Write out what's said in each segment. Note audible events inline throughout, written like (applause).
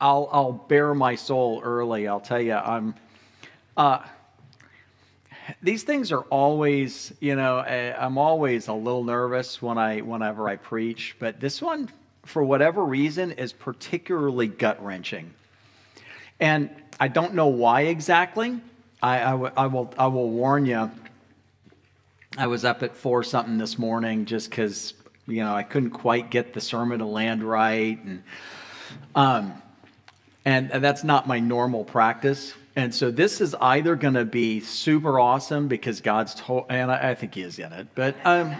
I'll, I'll bare my soul early. I'll tell you, I'm. Uh, these things are always, you know, eh, I'm always a little nervous when I, whenever I preach, but this one, for whatever reason, is particularly gut wrenching. And I don't know why exactly. I, I, w- I, will, I will warn you. I was up at four something this morning just because, you know, I couldn't quite get the sermon to land right. And, um, and, and that's not my normal practice. And so this is either going to be super awesome because God's told, and I, I, think He is in it, but um,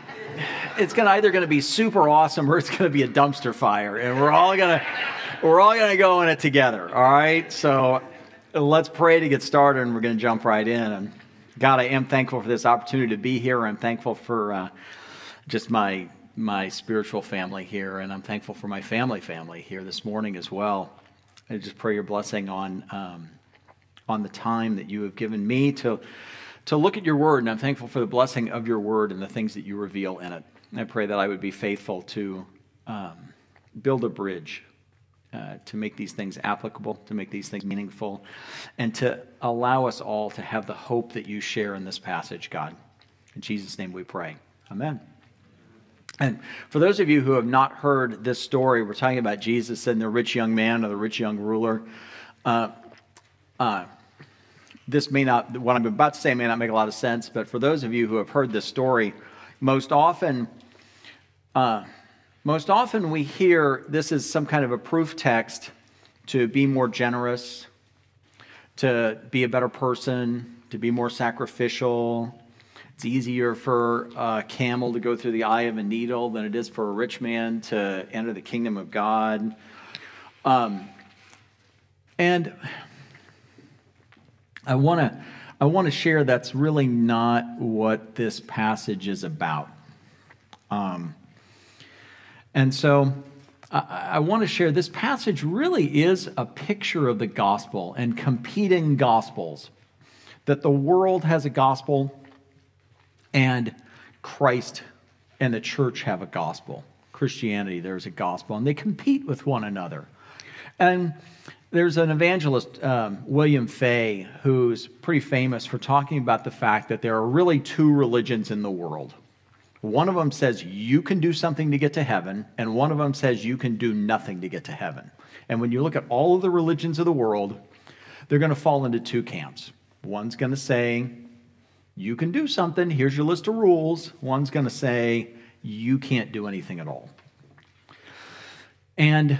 it's to either going to be super awesome or it's going to be a dumpster fire, and we're all going to we're all to go in it together. All right, so let's pray to get started, and we're going to jump right in. And God, I am thankful for this opportunity to be here. I'm thankful for uh, just my my spiritual family here, and I'm thankful for my family family here this morning as well. I just pray your blessing on. Um, on the time that you have given me to, to look at your word. And I'm thankful for the blessing of your word and the things that you reveal in it. And I pray that I would be faithful to um, build a bridge, uh, to make these things applicable, to make these things meaningful, and to allow us all to have the hope that you share in this passage, God. In Jesus' name we pray. Amen. And for those of you who have not heard this story, we're talking about Jesus and the rich young man or the rich young ruler. Uh, uh, this may not, what I'm about to say may not make a lot of sense, but for those of you who have heard this story, most often, uh, most often we hear this is some kind of a proof text to be more generous, to be a better person, to be more sacrificial. It's easier for a camel to go through the eye of a needle than it is for a rich man to enter the kingdom of God. Um, and I want to I want to share that's really not what this passage is about. Um, and so I, I want to share this passage really is a picture of the gospel and competing gospels. That the world has a gospel and Christ and the church have a gospel. Christianity, there's a gospel, and they compete with one another. And there's an evangelist, um, William Fay, who's pretty famous for talking about the fact that there are really two religions in the world. One of them says you can do something to get to heaven, and one of them says you can do nothing to get to heaven. And when you look at all of the religions of the world, they're going to fall into two camps. One's going to say, you can do something, here's your list of rules. One's going to say, you can't do anything at all. And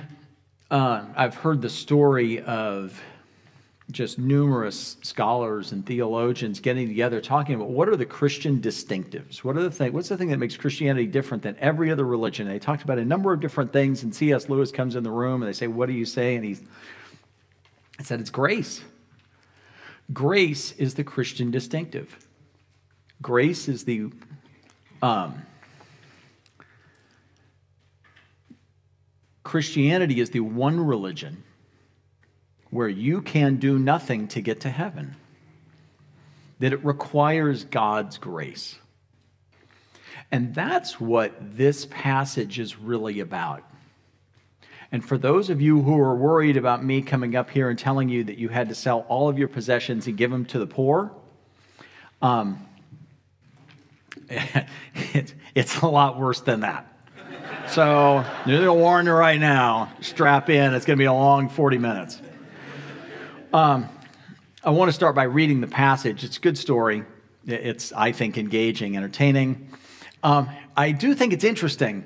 uh, I've heard the story of just numerous scholars and theologians getting together talking about what are the Christian distinctives? What are the thing, what's the thing that makes Christianity different than every other religion? And they talked about a number of different things, and C.S. Lewis comes in the room and they say, What do you say? And he said, It's grace. Grace is the Christian distinctive. Grace is the um, Christianity is the one religion where you can do nothing to get to heaven, that it requires God's grace. And that's what this passage is really about. And for those of you who are worried about me coming up here and telling you that you had to sell all of your possessions and give them to the poor, um, (laughs) it's, it's a lot worse than that. So, I'm going to warn you right now strap in. It's going to be a long 40 minutes. Um, I want to start by reading the passage. It's a good story. It's, I think, engaging, entertaining. Um, I do think it's interesting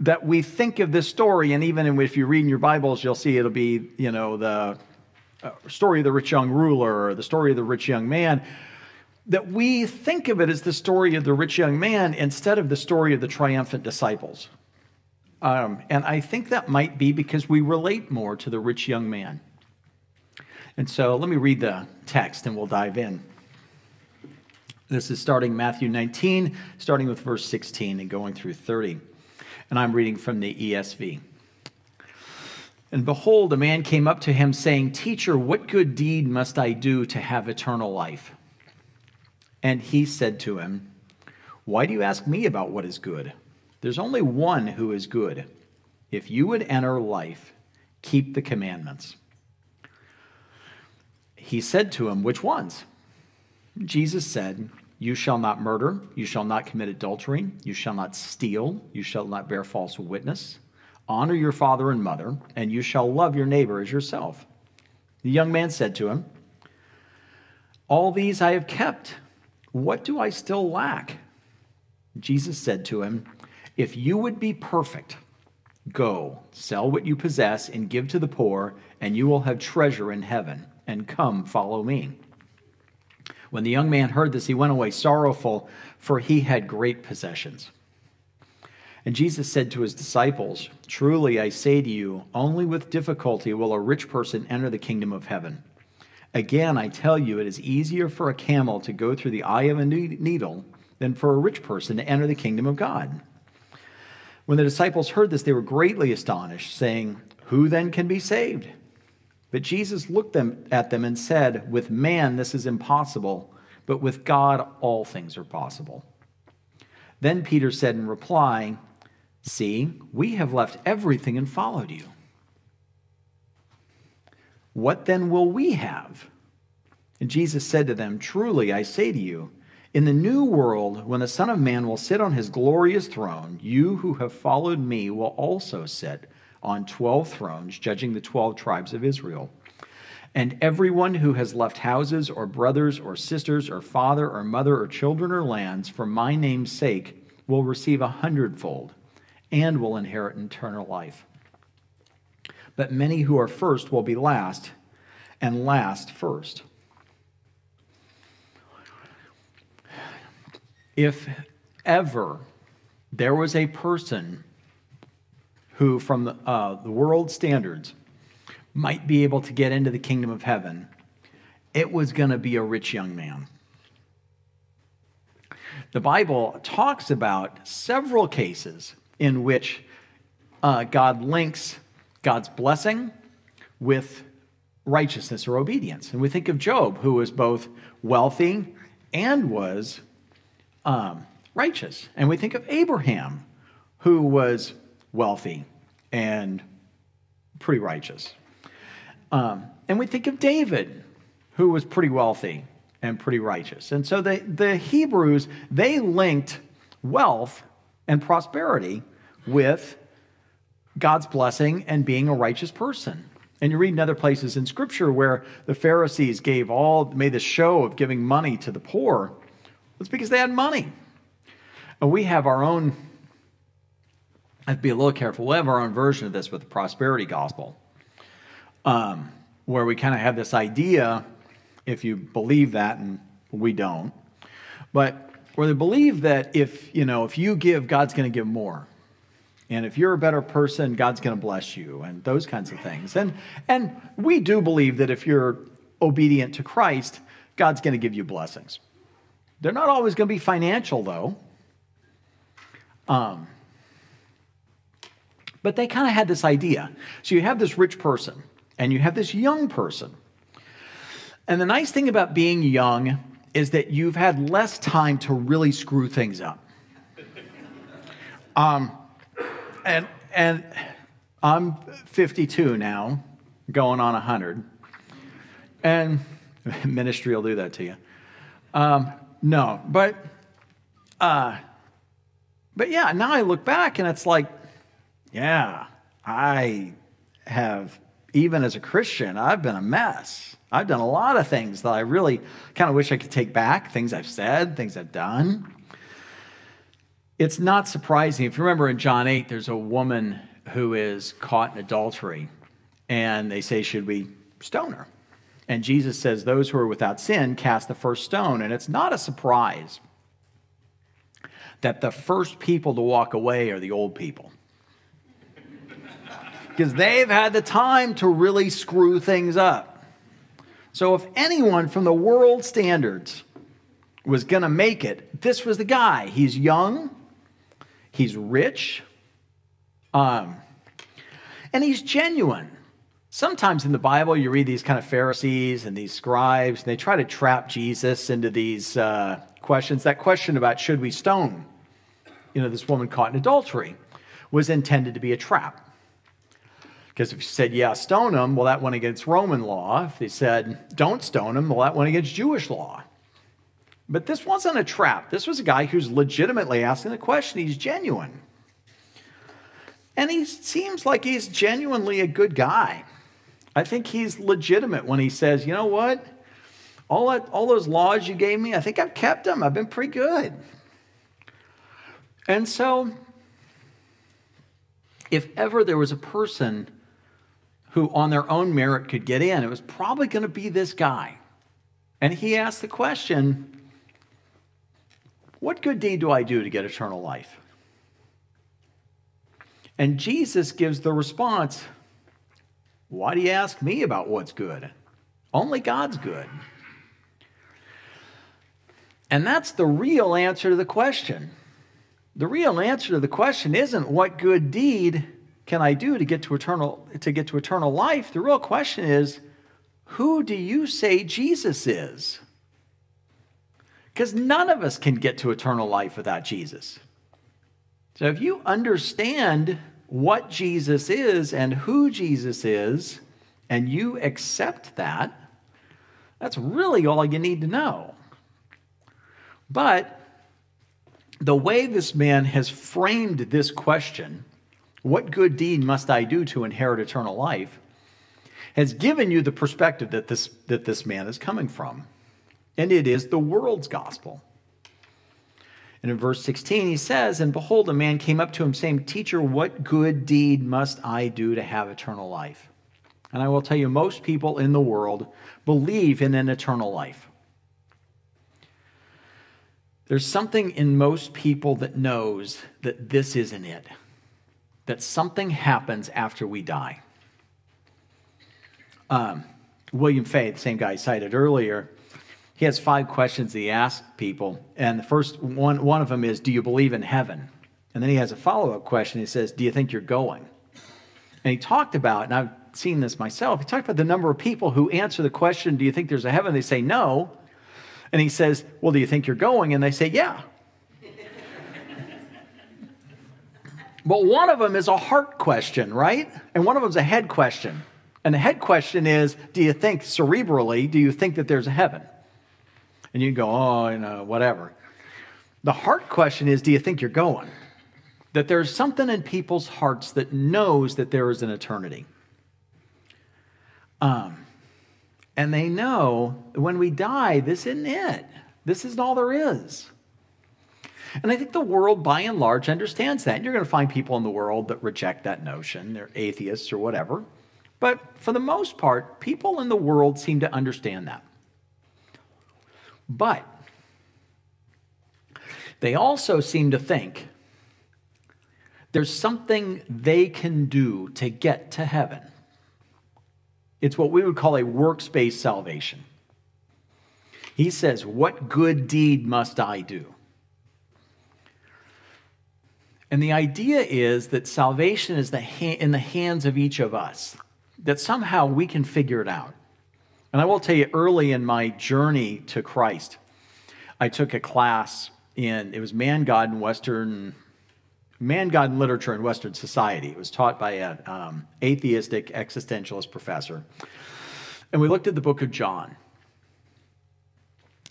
that we think of this story, and even if you read in your Bibles, you'll see it'll be, you know, the uh, story of the rich young ruler or the story of the rich young man. That we think of it as the story of the rich young man instead of the story of the triumphant disciples. Um, and I think that might be because we relate more to the rich young man. And so let me read the text and we'll dive in. This is starting Matthew 19, starting with verse 16 and going through 30. And I'm reading from the ESV. And behold, a man came up to him, saying, Teacher, what good deed must I do to have eternal life? And he said to him, Why do you ask me about what is good? There's only one who is good. If you would enter life, keep the commandments. He said to him, Which ones? Jesus said, You shall not murder, you shall not commit adultery, you shall not steal, you shall not bear false witness, honor your father and mother, and you shall love your neighbor as yourself. The young man said to him, All these I have kept. What do I still lack? Jesus said to him, If you would be perfect, go, sell what you possess and give to the poor, and you will have treasure in heaven and come follow me. When the young man heard this, he went away sorrowful, for he had great possessions. And Jesus said to his disciples, Truly I say to you, only with difficulty will a rich person enter the kingdom of heaven. Again, I tell you, it is easier for a camel to go through the eye of a needle than for a rich person to enter the kingdom of God. When the disciples heard this, they were greatly astonished, saying, Who then can be saved? But Jesus looked them, at them and said, With man this is impossible, but with God all things are possible. Then Peter said in reply, See, we have left everything and followed you. What then will we have? And Jesus said to them, Truly I say to you, in the new world, when the Son of Man will sit on his glorious throne, you who have followed me will also sit on 12 thrones, judging the 12 tribes of Israel. And everyone who has left houses or brothers or sisters or father or mother or children or lands for my name's sake will receive a hundredfold and will inherit eternal life. But many who are first will be last, and last first. If ever there was a person who, from the, uh, the world standards, might be able to get into the kingdom of heaven, it was going to be a rich young man. The Bible talks about several cases in which uh, God links God's blessing with righteousness or obedience. And we think of Job, who was both wealthy and was um, righteous. And we think of Abraham, who was wealthy and pretty righteous. Um, and we think of David, who was pretty wealthy and pretty righteous. And so the, the Hebrews, they linked wealth and prosperity with God's blessing and being a righteous person. And you read in other places in Scripture where the Pharisees gave all, made the show of giving money to the poor. It's because they had money. And we have our own I have to be a little careful. We'll have our own version of this with the prosperity gospel, um, where we kind of have this idea, if you believe that, and we don't, but where they believe that if you know if you give, God's going to give more, and if you're a better person, God's going to bless you, and those kinds of things. And and we do believe that if you're obedient to Christ, God's going to give you blessings. They're not always going to be financial, though. Um, but they kind of had this idea. So you have this rich person and you have this young person. And the nice thing about being young is that you've had less time to really screw things up. Um, and, and I'm 52 now, going on 100. And (laughs) ministry will do that to you. Um, no, but, uh, but yeah, now I look back and it's like, yeah, I have, even as a Christian, I've been a mess. I've done a lot of things that I really kind of wish I could take back, things I've said, things I've done. It's not surprising. If you remember in John 8, there's a woman who is caught in adultery, and they say, Should we stone her? And Jesus says, Those who are without sin cast the first stone. And it's not a surprise that the first people to walk away are the old people (laughs) because they've had the time to really screw things up. So, if anyone from the world standards was going to make it, this was the guy. He's young, he's rich, um, and he's genuine. Sometimes in the Bible, you read these kind of Pharisees and these scribes, and they try to trap Jesus into these uh, questions. That question about should we stone, you know, this woman caught in adultery was intended to be a trap. Because if you said, yeah, stone him, well, that went against Roman law. If they said, don't stone him, well, that went against Jewish law. But this wasn't a trap. This was a guy who's legitimately asking the question. He's genuine. And he seems like he's genuinely a good guy. I think he's legitimate when he says, you know what? All, that, all those laws you gave me, I think I've kept them. I've been pretty good. And so, if ever there was a person who on their own merit could get in, it was probably going to be this guy. And he asked the question What good deed do I do to get eternal life? And Jesus gives the response Why do you ask me about what's good? Only God's good. And that's the real answer to the question. The real answer to the question isn't what good deed can I do to get to eternal to get to eternal life? The real question is who do you say Jesus is? Because none of us can get to eternal life without Jesus. So if you understand what Jesus is and who Jesus is, and you accept that, that's really all you need to know. But the way this man has framed this question, what good deed must I do to inherit eternal life, has given you the perspective that this, that this man is coming from. And it is the world's gospel. And in verse 16, he says, And behold, a man came up to him, saying, Teacher, what good deed must I do to have eternal life? And I will tell you, most people in the world believe in an eternal life. There's something in most people that knows that this isn't it, that something happens after we die. Um, William Fay, the same guy I cited earlier, he has five questions that he asks people. And the first one, one of them is, Do you believe in heaven? And then he has a follow up question. He says, Do you think you're going? And he talked about, and I've seen this myself, he talked about the number of people who answer the question, Do you think there's a heaven? They say no. And he says, Well, do you think you're going? And they say, Yeah. (laughs) but one of them is a heart question, right? And one of them is a head question. And the head question is, Do you think cerebrally, do you think that there's a heaven? And you go, Oh, you know, whatever. The heart question is, Do you think you're going? That there's something in people's hearts that knows that there is an eternity. Um, and they know when we die, this isn't it. This isn't all there is. And I think the world, by and large, understands that. And you're going to find people in the world that reject that notion. They're atheists or whatever. But for the most part, people in the world seem to understand that. But they also seem to think there's something they can do to get to heaven. It's what we would call a works based salvation. He says, What good deed must I do? And the idea is that salvation is in the hands of each of us, that somehow we can figure it out. And I will tell you, early in my journey to Christ, I took a class in, it was Man, God, and Western Man, God, and Literature in Western Society. It was taught by an um, atheistic existentialist professor. And we looked at the book of John.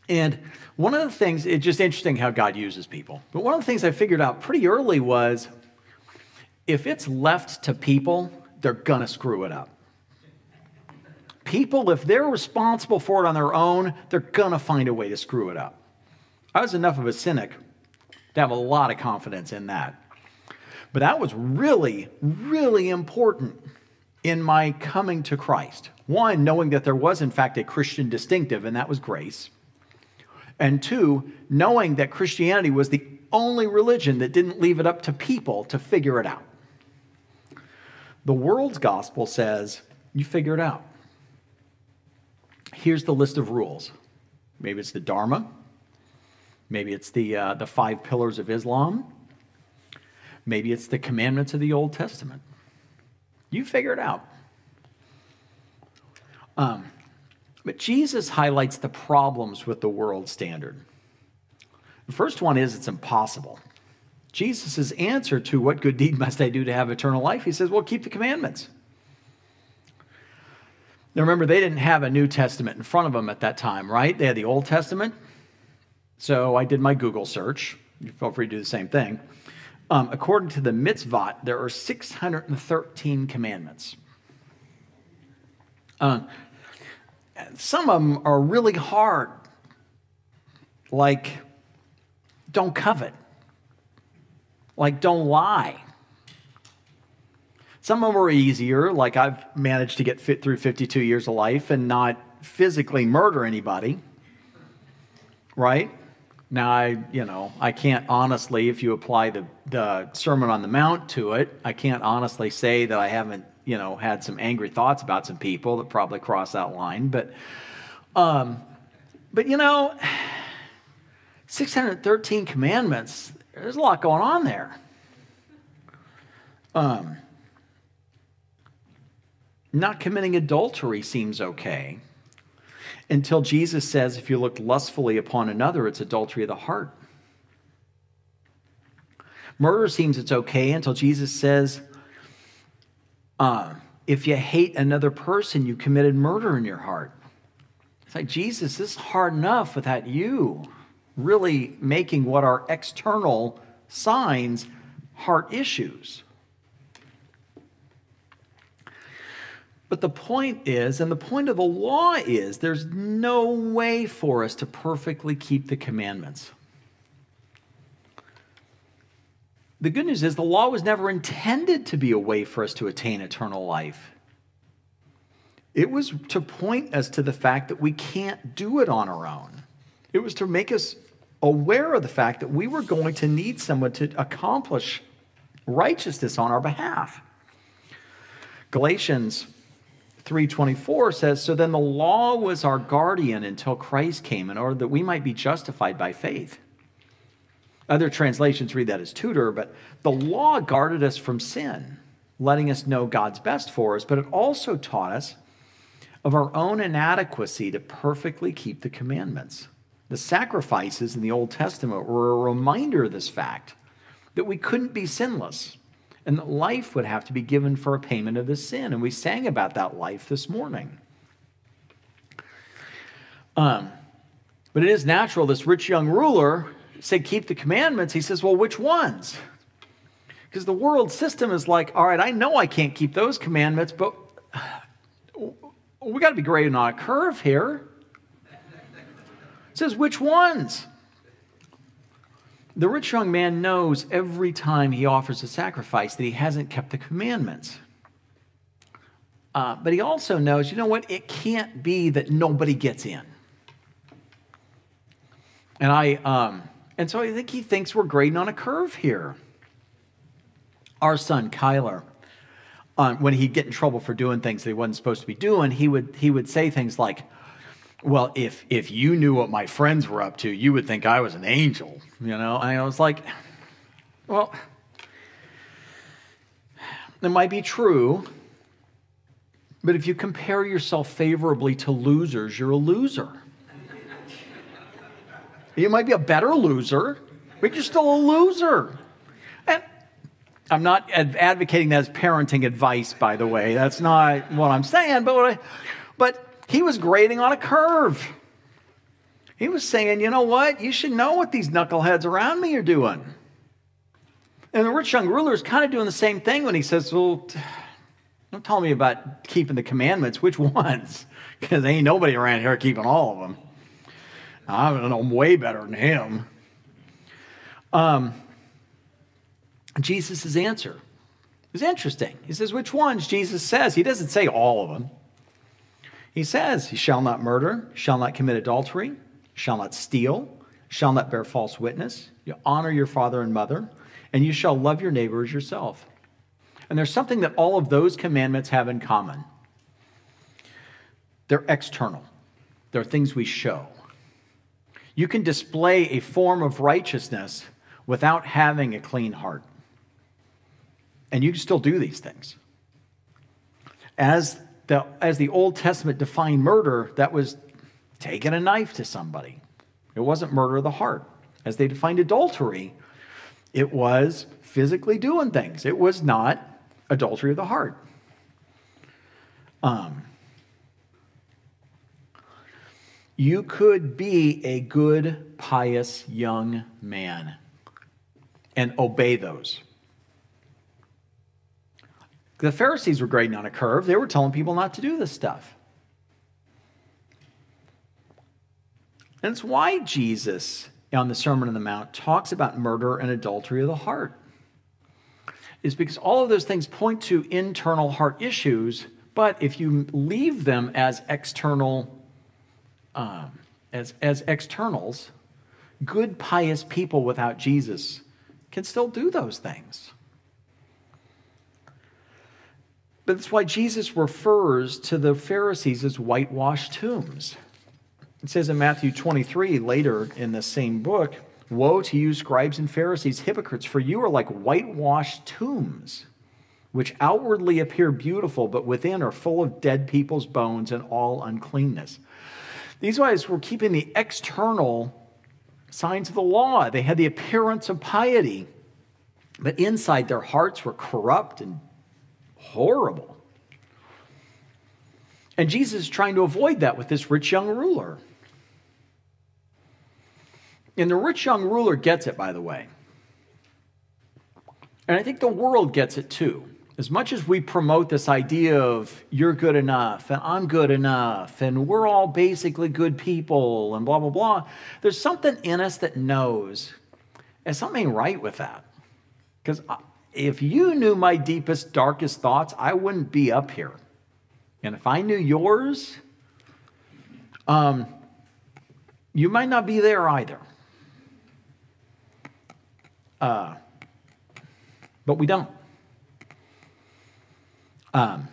And one of the things, it's just interesting how God uses people. But one of the things I figured out pretty early was if it's left to people, they're going to screw it up. People, if they're responsible for it on their own, they're going to find a way to screw it up. I was enough of a cynic to have a lot of confidence in that. But that was really, really important in my coming to Christ. One, knowing that there was, in fact, a Christian distinctive, and that was grace. And two, knowing that Christianity was the only religion that didn't leave it up to people to figure it out. The world's gospel says, you figure it out. Here's the list of rules. Maybe it's the Dharma. Maybe it's the, uh, the five pillars of Islam. Maybe it's the commandments of the Old Testament. You figure it out. Um, but Jesus highlights the problems with the world standard. The first one is it's impossible. Jesus' answer to what good deed must I do to have eternal life, he says, well, keep the commandments. Now remember, they didn't have a New Testament in front of them at that time, right? They had the Old Testament. So I did my Google search. You feel free to do the same thing. Um, according to the mitzvot, there are 613 commandments. Uh, some of them are really hard, like don't covet, like don't lie. Some of them are easier, like I've managed to get fit through 52 years of life and not physically murder anybody, right? Now, I, you know, I can't honestly, if you apply the, the Sermon on the Mount to it, I can't honestly say that I haven't, you know, had some angry thoughts about some people that probably cross that line. But, um, but you know, 613 commandments, there's a lot going on there. Um, not committing adultery seems okay until Jesus says, if you look lustfully upon another, it's adultery of the heart. Murder seems it's okay until Jesus says, uh, if you hate another person, you committed murder in your heart. It's like, Jesus, this is hard enough without you really making what are external signs heart issues. But the point is, and the point of the law is, there's no way for us to perfectly keep the commandments. The good news is, the law was never intended to be a way for us to attain eternal life. It was to point us to the fact that we can't do it on our own. It was to make us aware of the fact that we were going to need someone to accomplish righteousness on our behalf. Galatians 3:24 says so then the law was our guardian until Christ came in order that we might be justified by faith. Other translations read that as tutor, but the law guarded us from sin, letting us know God's best for us, but it also taught us of our own inadequacy to perfectly keep the commandments. The sacrifices in the Old Testament were a reminder of this fact that we couldn't be sinless and that life would have to be given for a payment of the sin. And we sang about that life this morning. Um, but it is natural, this rich young ruler said, Keep the commandments. He says, Well, which ones? Because the world system is like, All right, I know I can't keep those commandments, but we got to be grading on a curve here. It says, Which ones? The rich young man knows every time he offers a sacrifice that he hasn't kept the commandments. Uh, but he also knows, you know what? It can't be that nobody gets in. And I, um, and so I think he thinks we're grading on a curve here. Our son Kyler, um, when he'd get in trouble for doing things that he wasn't supposed to be doing, he would he would say things like, well, if if you knew what my friends were up to, you would think I was an angel, you know. And I was like, well, it might be true, but if you compare yourself favorably to losers, you're a loser. you might be a better loser, but you're still a loser. And I'm not advocating that as parenting advice, by the way. That's not what I'm saying. But what I, but he was grading on a curve. He was saying, you know what? You should know what these knuckleheads around me are doing. And the rich young ruler is kind of doing the same thing when he says, well, don't tell me about keeping the commandments. Which ones? (laughs) Because ain't nobody around here keeping all of them. I know I'm way better than him. Um, Jesus' answer is interesting. He says, which ones? Jesus says. He doesn't say all of them. He says, "You shall not murder, shall not commit adultery, shall not steal, shall not bear false witness, you honor your father and mother, and you shall love your neighbor as yourself. And there's something that all of those commandments have in common they're external, they're things we show. You can display a form of righteousness without having a clean heart. And you can still do these things. As the, as the Old Testament defined murder, that was taking a knife to somebody. It wasn't murder of the heart. As they defined adultery, it was physically doing things. It was not adultery of the heart. Um, you could be a good, pious young man and obey those. The Pharisees were grading on a curve. They were telling people not to do this stuff. And it's why Jesus, on the Sermon on the Mount, talks about murder and adultery of the heart. Is because all of those things point to internal heart issues, but if you leave them as external, um, as, as externals, good, pious people without Jesus can still do those things. But that's why Jesus refers to the Pharisees as whitewashed tombs. It says in Matthew 23, later in the same book, Woe to you, scribes and Pharisees, hypocrites, for you are like whitewashed tombs, which outwardly appear beautiful, but within are full of dead people's bones and all uncleanness. These guys were keeping the external signs of the law. They had the appearance of piety, but inside their hearts were corrupt and horrible. And Jesus is trying to avoid that with this rich young ruler. And the rich young ruler gets it, by the way. And I think the world gets it too. As much as we promote this idea of you're good enough and I'm good enough and we're all basically good people and blah, blah, blah, there's something in us that knows there's something right with that. Because if you knew my deepest, darkest thoughts, I wouldn't be up here. And if I knew yours, um, you might not be there either. Uh, but we don't. Um,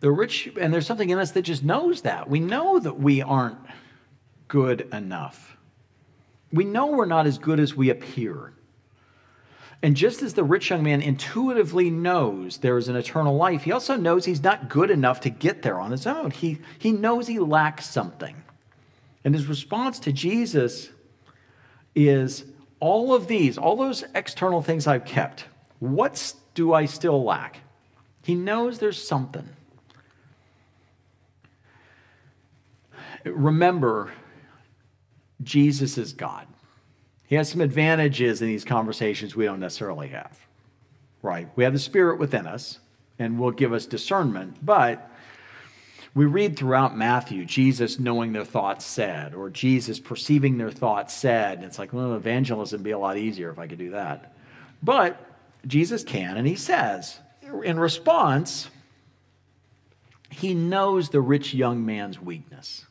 the rich, and there's something in us that just knows that. We know that we aren't good enough. We know we're not as good as we appear. And just as the rich young man intuitively knows there is an eternal life, he also knows he's not good enough to get there on his own. He, he knows he lacks something. And his response to Jesus is all of these, all those external things I've kept, what do I still lack? He knows there's something. Remember, Jesus is God. He has some advantages in these conversations we don't necessarily have, right? We have the Spirit within us and will give us discernment, but we read throughout Matthew Jesus knowing their thoughts said, or Jesus perceiving their thoughts said. And it's like, well, evangelism would be a lot easier if I could do that. But Jesus can, and he says, in response, he knows the rich young man's weakness,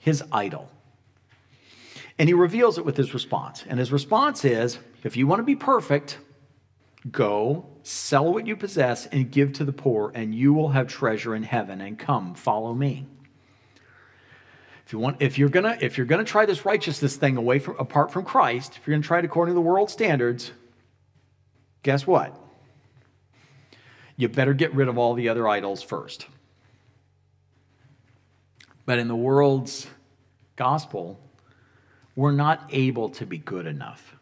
his idol. And he reveals it with his response. And his response is if you want to be perfect, go, sell what you possess, and give to the poor, and you will have treasure in heaven. And come, follow me. If you want, if you're gonna, if you're gonna try this righteousness thing away from apart from Christ, if you're gonna try it according to the world standards, guess what? You better get rid of all the other idols first. But in the world's gospel, we're not able to be good enough.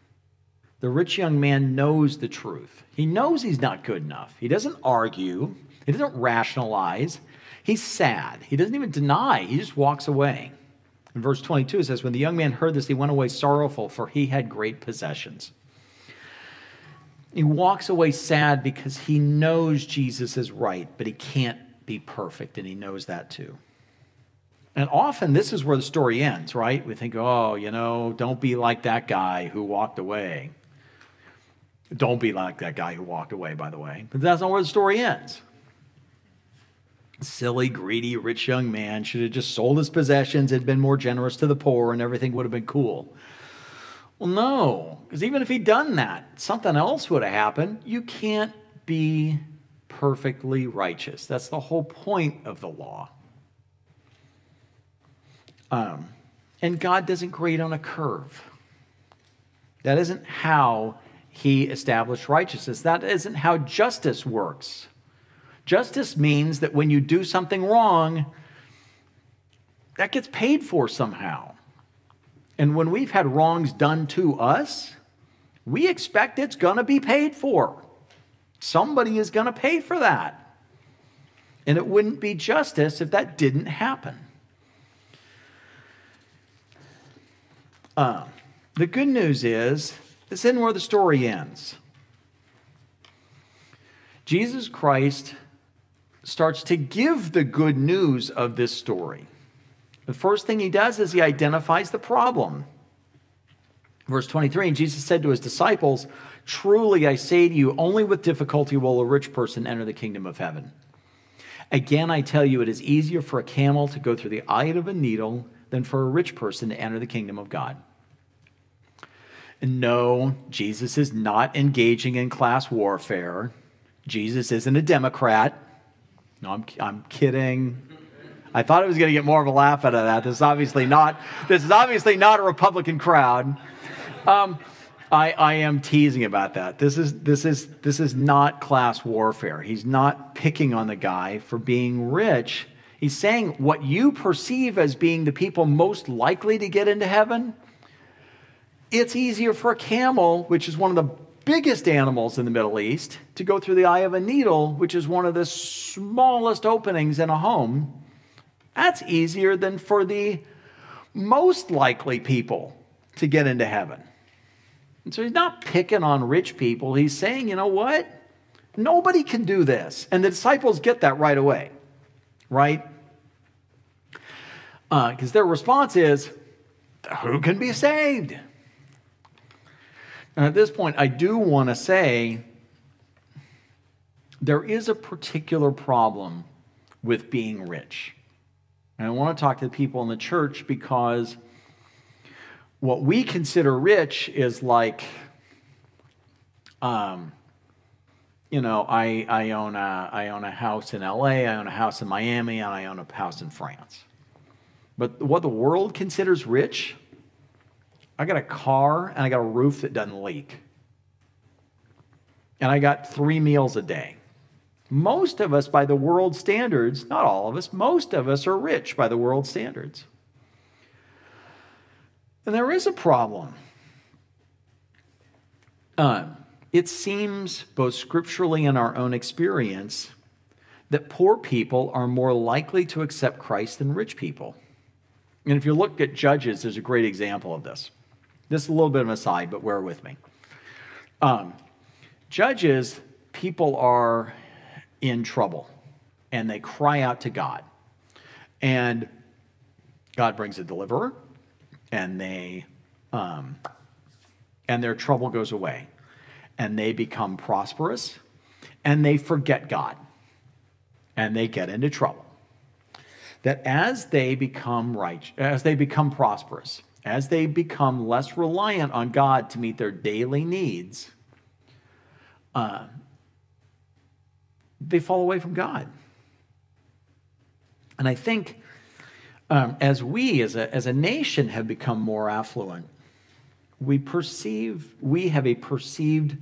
The rich young man knows the truth. He knows he's not good enough. He doesn't argue, he doesn't rationalize. He's sad. He doesn't even deny, he just walks away. In verse 22, it says, When the young man heard this, he went away sorrowful, for he had great possessions. He walks away sad because he knows Jesus is right, but he can't be perfect, and he knows that too. And often this is where the story ends, right? We think, oh, you know, don't be like that guy who walked away. Don't be like that guy who walked away, by the way. But that's not where the story ends. Silly, greedy, rich young man should have just sold his possessions, had been more generous to the poor, and everything would have been cool. Well, no, because even if he'd done that, something else would have happened. You can't be perfectly righteous. That's the whole point of the law. Um, and God doesn't grade on a curve. That isn't how he established righteousness. That isn't how justice works. Justice means that when you do something wrong, that gets paid for somehow. And when we've had wrongs done to us, we expect it's going to be paid for. Somebody is going to pay for that. And it wouldn't be justice if that didn't happen. Uh, the good news is this isn't where the story ends. Jesus Christ starts to give the good news of this story. The first thing he does is he identifies the problem. Verse 23 And Jesus said to his disciples, Truly I say to you, only with difficulty will a rich person enter the kingdom of heaven. Again, I tell you, it is easier for a camel to go through the eye of a needle than for a rich person to enter the kingdom of God. No, Jesus is not engaging in class warfare. Jesus isn't a Democrat. No, I'm, I'm kidding. I thought I was going to get more of a laugh out of that. This is obviously not. This is obviously not a Republican crowd. Um, I, I am teasing about that. This is this is this is not class warfare. He's not picking on the guy for being rich. He's saying what you perceive as being the people most likely to get into heaven. It's easier for a camel, which is one of the biggest animals in the Middle East to go through the eye of a needle, which is one of the smallest openings in a home. That's easier than for the most likely people to get into heaven. And so he's not picking on rich people. He's saying, you know what? Nobody can do this. And the disciples get that right away, right? Because uh, their response is, who can be saved? And at this point, I do want to say there is a particular problem with being rich. And I want to talk to the people in the church because what we consider rich is like, um, you know, I, I, own a, I own a house in LA, I own a house in Miami, and I own a house in France. But what the world considers rich I got a car and I got a roof that doesn't leak. And I got three meals a day. Most of us, by the world standards, not all of us, most of us are rich by the world standards. And there is a problem. Uh, it seems, both scripturally and our own experience, that poor people are more likely to accept Christ than rich people. And if you look at Judges, there's a great example of this. This is a little bit of an aside, but bear with me. Um, judges, people are in trouble and they cry out to God. And God brings a deliverer and they um, and their trouble goes away and they become prosperous and they forget God and they get into trouble. That as they become right, as they become prosperous, as they become less reliant on God to meet their daily needs, uh, they fall away from God. And I think um, as we, as a, as a nation, have become more affluent, we perceive, we have a perceived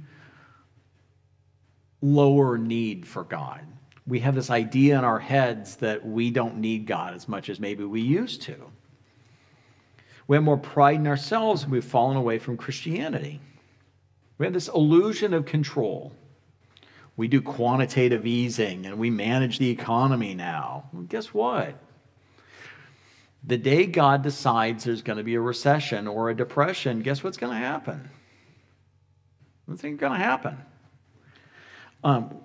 lower need for God. We have this idea in our heads that we don't need God as much as maybe we used to. We have more pride in ourselves and we've fallen away from Christianity. We have this illusion of control. We do quantitative easing and we manage the economy now. Well, guess what? The day God decides there's going to be a recession or a depression, guess what's going to happen? What's going to happen? Um,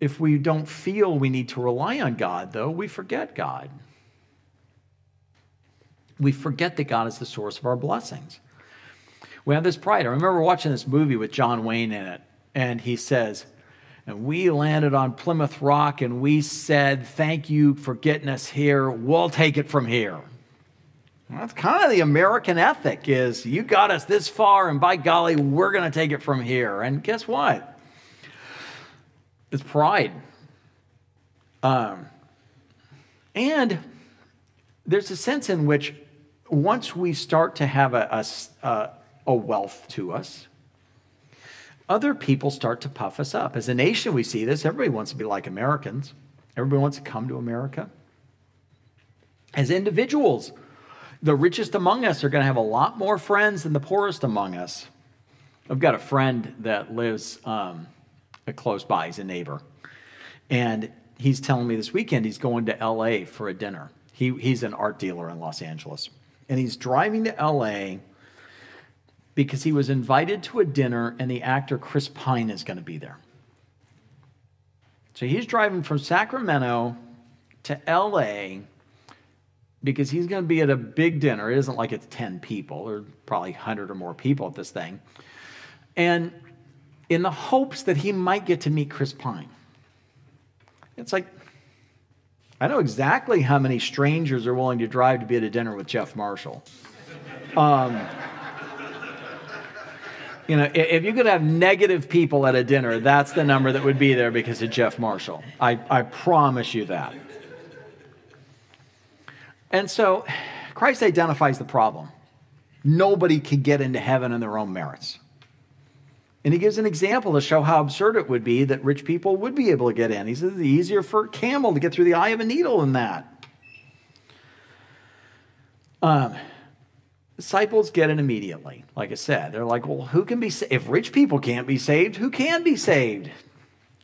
if we don't feel we need to rely on God, though, we forget God we forget that God is the source of our blessings. We have this pride. I remember watching this movie with John Wayne in it, and he says, and we landed on Plymouth Rock and we said, Thank you for getting us here. We'll take it from here. Well, that's kind of the American ethic is you got us this far, and by golly, we're going to take it from here. And guess what? It's pride. Um, and there's a sense in which once we start to have a, a, a wealth to us, other people start to puff us up. As a nation, we see this. Everybody wants to be like Americans, everybody wants to come to America. As individuals, the richest among us are going to have a lot more friends than the poorest among us. I've got a friend that lives um, close by, he's a neighbor. And he's telling me this weekend he's going to LA for a dinner. He, he's an art dealer in Los Angeles. And he's driving to LA because he was invited to a dinner and the actor Chris Pine is going to be there. So he's driving from Sacramento to LA because he's going to be at a big dinner. It isn't like it's 10 people, or probably 100 or more people at this thing. And in the hopes that he might get to meet Chris Pine. It's like, I know exactly how many strangers are willing to drive to be at a dinner with Jeff Marshall. Um, you know, if you could have negative people at a dinner, that's the number that would be there because of Jeff Marshall. I, I promise you that. And so Christ identifies the problem. Nobody can get into heaven on their own merits. And he gives an example to show how absurd it would be that rich people would be able to get in. He says it's easier for a camel to get through the eye of a needle than that. Um, disciples get it immediately. Like I said, they're like, well, who can be saved? If rich people can't be saved, who can be saved?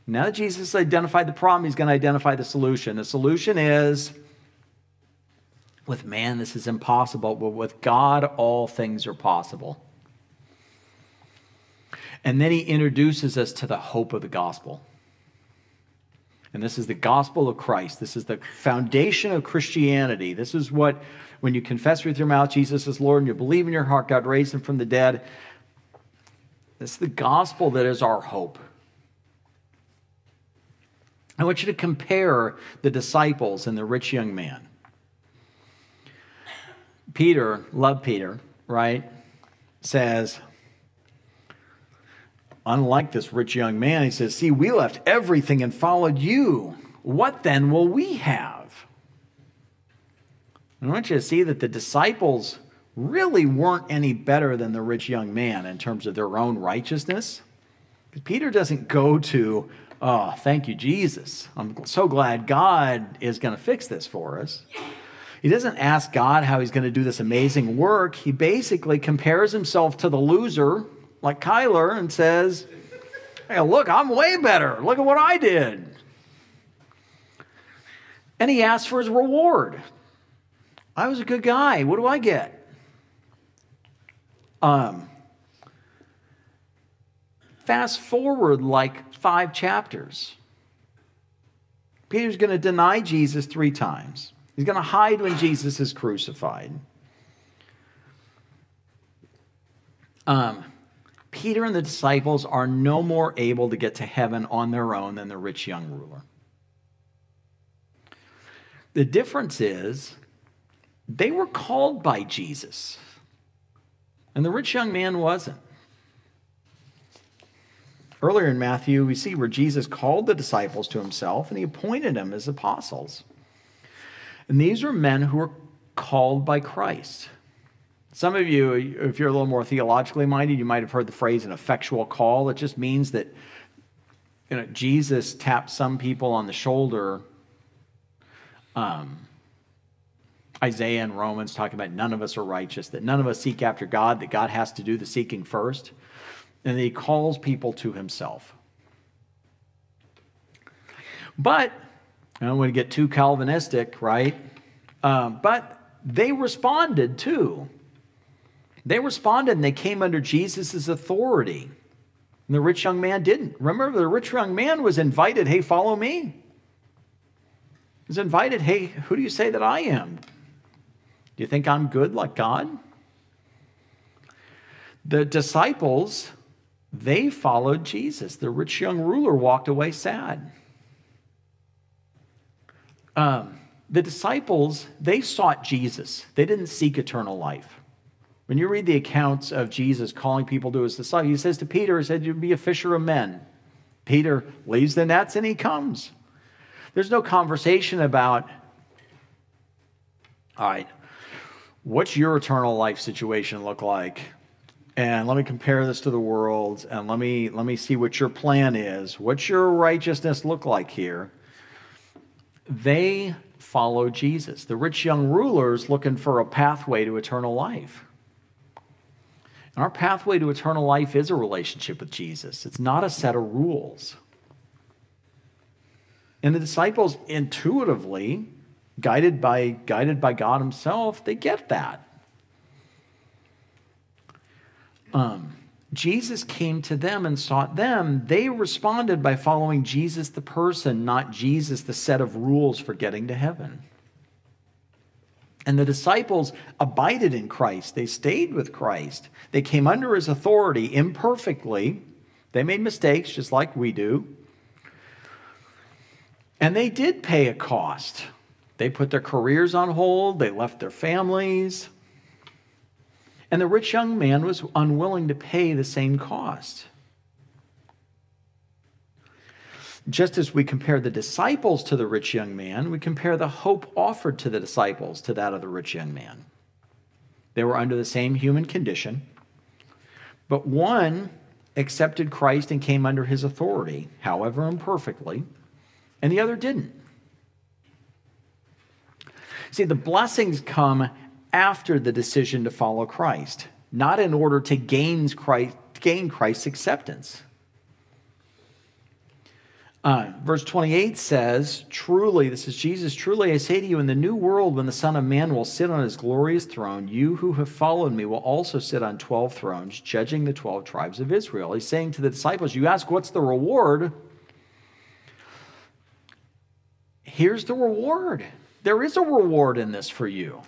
Now that Jesus identified the problem, he's going to identify the solution. The solution is with man, this is impossible, but with God, all things are possible. And then he introduces us to the hope of the gospel. And this is the gospel of Christ. This is the foundation of Christianity. This is what, when you confess with your mouth Jesus is Lord and you believe in your heart God raised him from the dead, this is the gospel that is our hope. I want you to compare the disciples and the rich young man. Peter, love Peter, right, says, unlike this rich young man, he says, See, we left everything and followed you. What then will we have? I want you to see that the disciples really weren't any better than the rich young man in terms of their own righteousness. Peter doesn't go to, oh, thank you, Jesus. I'm so glad God is going to fix this for us. He doesn't ask God how he's going to do this amazing work. He basically compares himself to the loser like Kyler and says, Hey, look, I'm way better. Look at what I did. And he asks for his reward. I was a good guy. What do I get? Um, fast forward like five chapters. Peter's going to deny Jesus three times. He's going to hide when Jesus is crucified. Um, Peter and the disciples are no more able to get to heaven on their own than the rich young ruler. The difference is they were called by Jesus, and the rich young man wasn't. Earlier in Matthew, we see where Jesus called the disciples to himself and he appointed them as apostles. And these were men who were called by Christ. Some of you, if you're a little more theologically minded, you might have heard the phrase an effectual call. It just means that you know, Jesus tapped some people on the shoulder. Um, Isaiah and Romans talk about none of us are righteous, that none of us seek after God, that God has to do the seeking first. And he calls people to himself. But, I don't want to get too Calvinistic, right? Um, but they responded too. They responded and they came under Jesus' authority. And the rich young man didn't. Remember, the rich young man was invited, hey, follow me. He was invited, hey, who do you say that I am? Do you think I'm good like God? The disciples, they followed Jesus. The rich young ruler walked away sad. Um, the disciples, they sought Jesus, they didn't seek eternal life. When you read the accounts of Jesus calling people to his disciples, he says to Peter, he said, You'd be a fisher of men. Peter leaves the nets and he comes. There's no conversation about, all right, what's your eternal life situation look like? And let me compare this to the world and let me let me see what your plan is. What's your righteousness look like here? They follow Jesus. The rich young rulers looking for a pathway to eternal life. And our pathway to eternal life is a relationship with Jesus, it's not a set of rules. And the disciples intuitively, guided by, guided by God Himself, they get that. Um, Jesus came to them and sought them. They responded by following Jesus the person, not Jesus the set of rules for getting to heaven. And the disciples abided in Christ. They stayed with Christ. They came under his authority imperfectly. They made mistakes just like we do. And they did pay a cost. They put their careers on hold, they left their families. And the rich young man was unwilling to pay the same cost. Just as we compare the disciples to the rich young man, we compare the hope offered to the disciples to that of the rich young man. They were under the same human condition, but one accepted Christ and came under his authority, however imperfectly, and the other didn't. See, the blessings come after the decision to follow Christ, not in order to gain, Christ, gain Christ's acceptance. Uh, verse 28 says, Truly, this is Jesus, truly I say to you, in the new world, when the Son of Man will sit on his glorious throne, you who have followed me will also sit on 12 thrones, judging the 12 tribes of Israel. He's saying to the disciples, You ask, what's the reward? Here's the reward. There is a reward in this for you.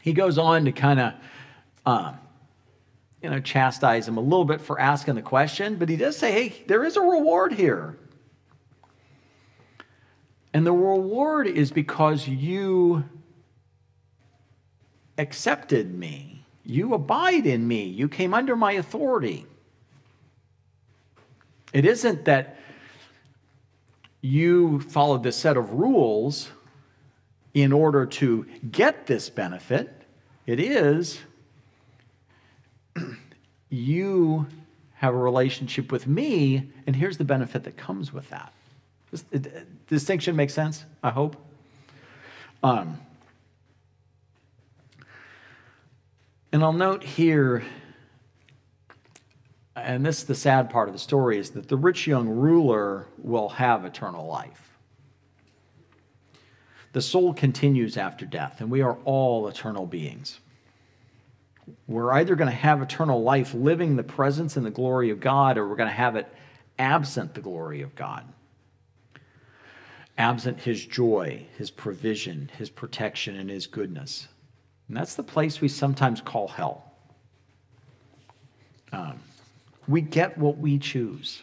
He goes on to kind of, um, you know, chastise him a little bit for asking the question, but he does say, hey, there is a reward here. And the reward is because you accepted me. You abide in me. You came under my authority. It isn't that you followed this set of rules in order to get this benefit. It is you have a relationship with me, and here's the benefit that comes with that. This, it, distinction makes sense, I hope. Um, and I'll note here and this is the sad part of the story, is that the rich young ruler will have eternal life. The soul continues after death, and we are all eternal beings. We're either going to have eternal life living the presence and the glory of God, or we're going to have it absent the glory of God. Absent his joy, his provision, his protection, and his goodness. And that's the place we sometimes call hell. Um, we get what we choose.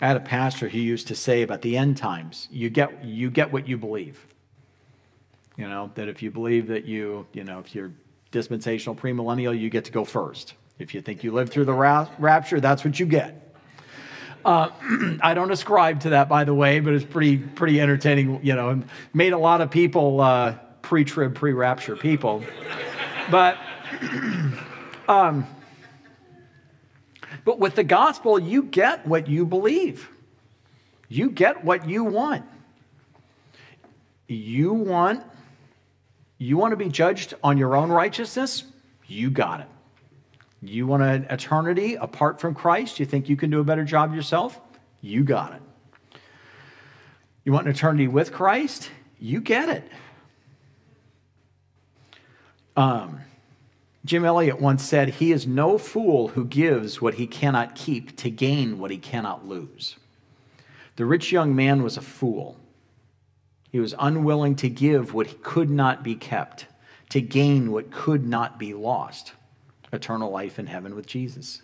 I had a pastor who used to say about the end times, you get, you get what you believe. You know, that if you believe that you, you know, if you're dispensational premillennial, you get to go first. If you think you lived through the ra- rapture, that's what you get. Uh, (clears throat) I don't ascribe to that, by the way, but it's pretty pretty entertaining. You know, made a lot of people uh, pre-trib, pre-rapture people. But (clears throat) um, but with the gospel, you get what you believe, you get what you want. You want you want to be judged on your own righteousness? You got it. You want an eternity apart from Christ? You think you can do a better job yourself? You got it. You want an eternity with Christ? You get it. Um, Jim Elliot once said, He is no fool who gives what he cannot keep to gain what he cannot lose. The rich young man was a fool. He was unwilling to give what could not be kept, to gain what could not be lost eternal life in heaven with Jesus.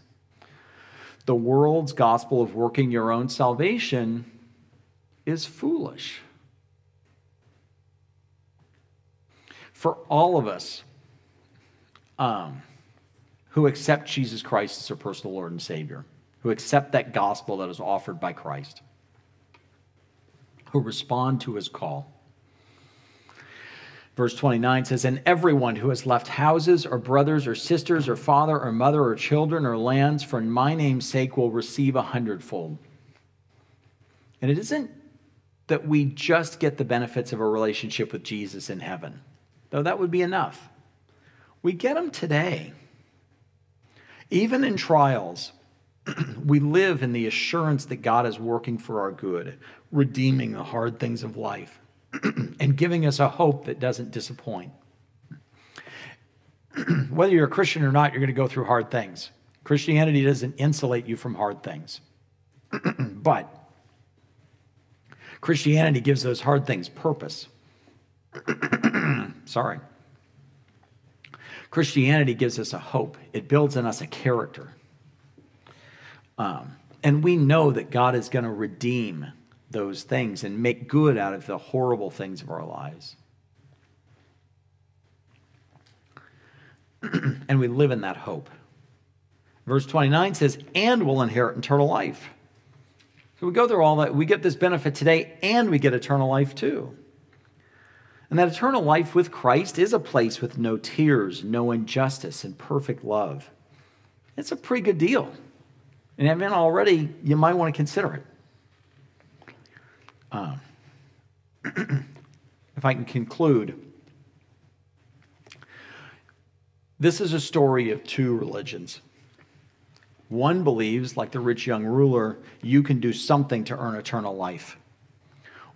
The world's gospel of working your own salvation is foolish. For all of us, um, who accept Jesus Christ as their personal Lord and Savior, who accept that gospel that is offered by Christ, who respond to his call. Verse 29 says, And everyone who has left houses or brothers or sisters or father or mother or children or lands for my name's sake will receive a hundredfold. And it isn't that we just get the benefits of a relationship with Jesus in heaven, though that would be enough. We get them today. Even in trials, (clears throat) we live in the assurance that God is working for our good, redeeming the hard things of life, (clears throat) and giving us a hope that doesn't disappoint. (clears throat) Whether you're a Christian or not, you're going to go through hard things. Christianity doesn't insulate you from hard things. but Christianity gives those hard things purpose. Sorry. Christianity gives us a hope, it builds in us a character. Um, and we know that God is going to redeem those things and make good out of the horrible things of our lives. (clears throat) and we live in that hope. Verse 29 says, and we'll inherit eternal life. So we go through all that. We get this benefit today, and we get eternal life too. And that eternal life with Christ is a place with no tears, no injustice, and perfect love. It's a pretty good deal. And not already, you might want to consider it. Um, (clears throat) if I can conclude, this is a story of two religions. One believes, like the rich young ruler, you can do something to earn eternal life.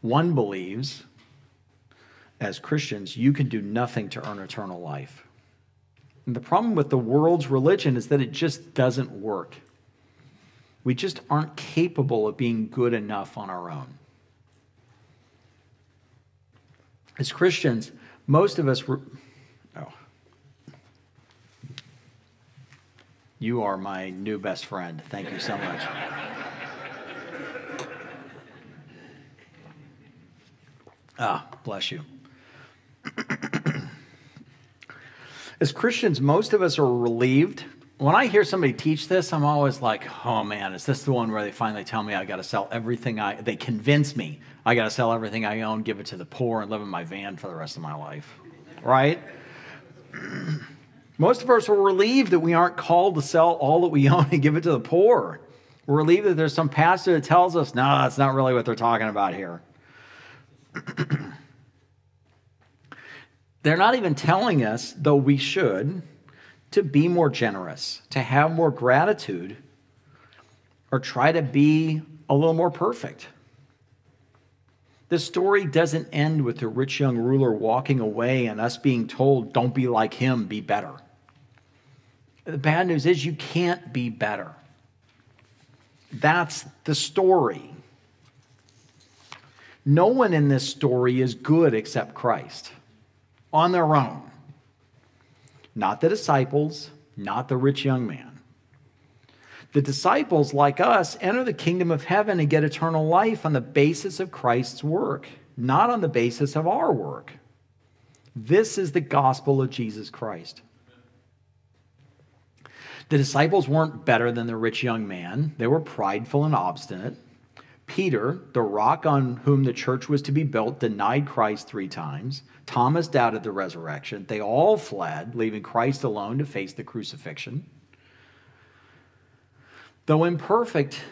One believes, as Christians, you can do nothing to earn eternal life. And the problem with the world's religion is that it just doesn't work. We just aren't capable of being good enough on our own. As Christians, most of us were. Oh. You are my new best friend. Thank you so much. ah, bless you. (clears throat) As Christians, most of us are relieved. When I hear somebody teach this, I'm always like, oh man, is this the one where they finally tell me I got to sell everything I, they convince me I got to sell everything I own, give it to the poor, and live in my van for the rest of my life? Right? Most of us are relieved that we aren't called to sell all that we own and give it to the poor. We're relieved that there's some pastor that tells us, no, that's not really what they're talking about here. (clears throat) they're not even telling us, though we should, to be more generous, to have more gratitude, or try to be a little more perfect. The story doesn't end with the rich young ruler walking away and us being told, don't be like him, be better. The bad news is you can't be better. That's the story. No one in this story is good except Christ on their own. Not the disciples, not the rich young man. The disciples, like us, enter the kingdom of heaven and get eternal life on the basis of Christ's work, not on the basis of our work. This is the gospel of Jesus Christ. The disciples weren't better than the rich young man, they were prideful and obstinate. Peter, the rock on whom the church was to be built, denied Christ three times. Thomas doubted the resurrection. They all fled, leaving Christ alone to face the crucifixion. Though imperfect,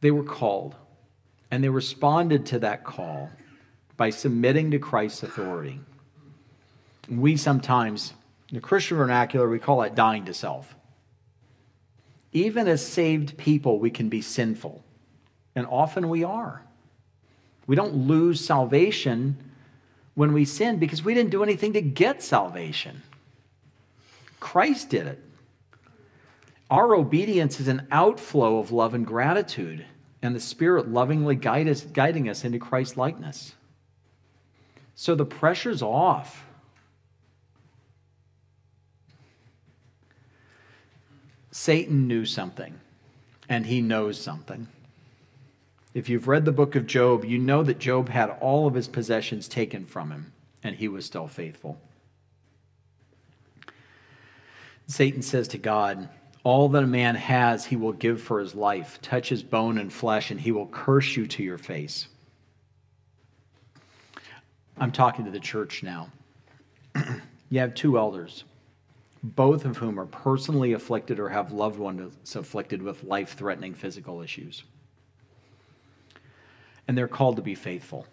they were called, and they responded to that call by submitting to Christ's authority. We sometimes, in the Christian vernacular, we call it dying to self. Even as saved people, we can be sinful, and often we are. We don't lose salvation when we sin because we didn't do anything to get salvation. Christ did it. Our obedience is an outflow of love and gratitude, and the Spirit lovingly guide us, guiding us into Christ likeness. So the pressure's off. Satan knew something, and he knows something. If you've read the book of Job, you know that Job had all of his possessions taken from him, and he was still faithful. Satan says to God, All that a man has, he will give for his life. Touch his bone and flesh, and he will curse you to your face. I'm talking to the church now. (clears throat) you have two elders, both of whom are personally afflicted or have loved ones afflicted with life threatening physical issues and they're called to be faithful.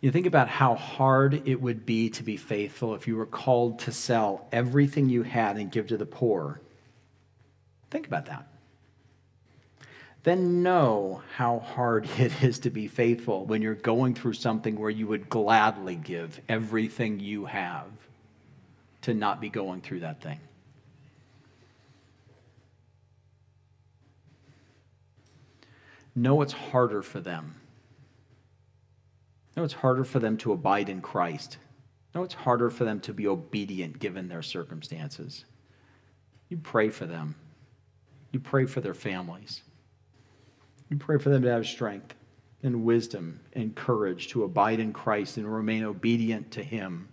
You think about how hard it would be to be faithful if you were called to sell everything you had and give to the poor. Think about that. Then know how hard (laughs) it is to be faithful when you're going through something where you would gladly give everything you have to not be going through that thing. Know it's harder for them. Know it's harder for them to abide in Christ. Know it's harder for them to be obedient given their circumstances. You pray for them. You pray for their families. You pray for them to have strength and wisdom and courage to abide in Christ and remain obedient to Him.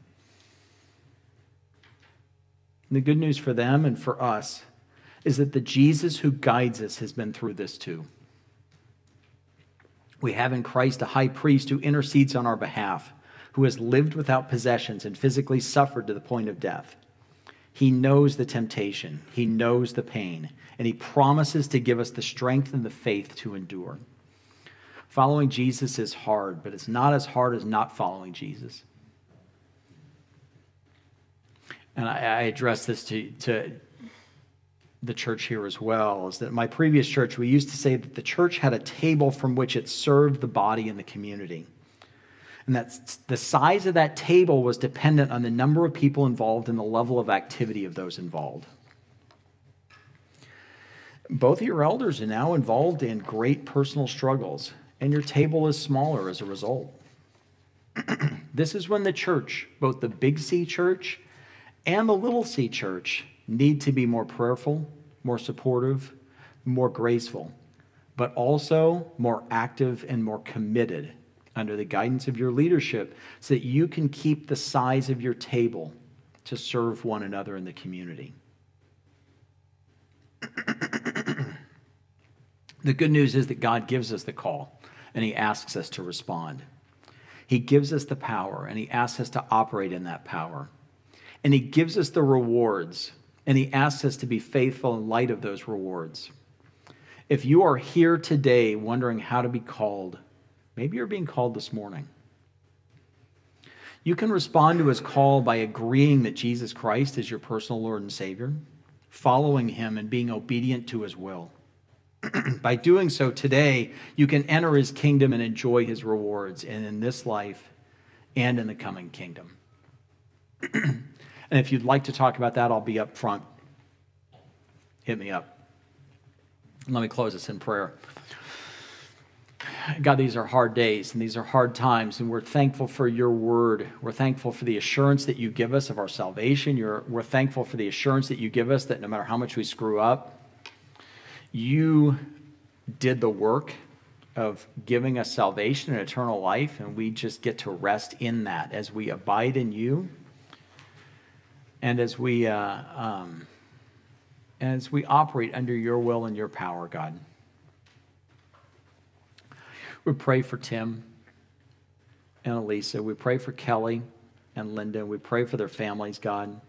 And the good news for them and for us is that the Jesus who guides us has been through this too. We have in Christ a high priest who intercedes on our behalf, who has lived without possessions and physically suffered to the point of death. He knows the temptation, He knows the pain, and He promises to give us the strength and the faith to endure. Following Jesus is hard, but it's not as hard as not following Jesus. And I, I address this to, to the church here as well is that my previous church, we used to say that the church had a table from which it served the body and the community. And that the size of that table was dependent on the number of people involved and the level of activity of those involved. Both of your elders are now involved in great personal struggles, and your table is smaller as a result. (clears throat) this is when the church, both the big C church and the little c church, need to be more prayerful, more supportive, more graceful, but also more active and more committed under the guidance of your leadership so that you can keep the size of your table to serve one another in the community. (clears throat) the good news is that God gives us the call and He asks us to respond. He gives us the power and He asks us to operate in that power. And He gives us the rewards and He asks us to be faithful in light of those rewards. If you are here today wondering how to be called, maybe you're being called this morning. You can respond to his call by agreeing that Jesus Christ is your personal Lord and Savior, following him and being obedient to his will. (clears throat) by doing so today, you can enter his kingdom and enjoy his rewards and in this life and in the coming kingdom. (clears throat) And if you'd like to talk about that, I'll be up front. Hit me up. Let me close this in prayer. God, these are hard days and these are hard times, and we're thankful for your word. We're thankful for the assurance that you give us of our salvation. You're, we're thankful for the assurance that you give us that no matter how much we screw up, you did the work of giving us salvation and eternal life, and we just get to rest in that as we abide in you and as we uh, um, as we operate under your will and your power, God. We pray for Tim and Elisa. We pray for Kelly and Linda. We pray for their families, God.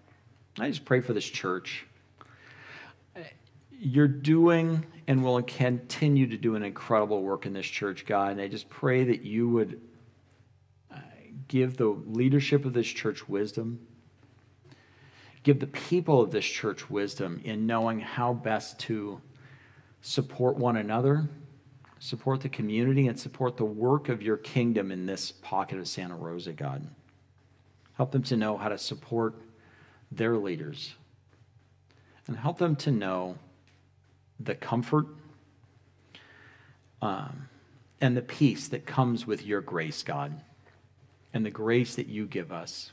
I just pray for this church. You're doing and will continue to do an incredible work in this church, God. And I just pray that you would uh, give the leadership of this church wisdom Give the people of this church wisdom in knowing how best to support one another, support the community, and support the work of your kingdom in this pocket of Santa Rosa, God. Help them to know how to support their leaders and help them to know the comfort um, and the peace that comes with your grace, God, and the grace that you give us.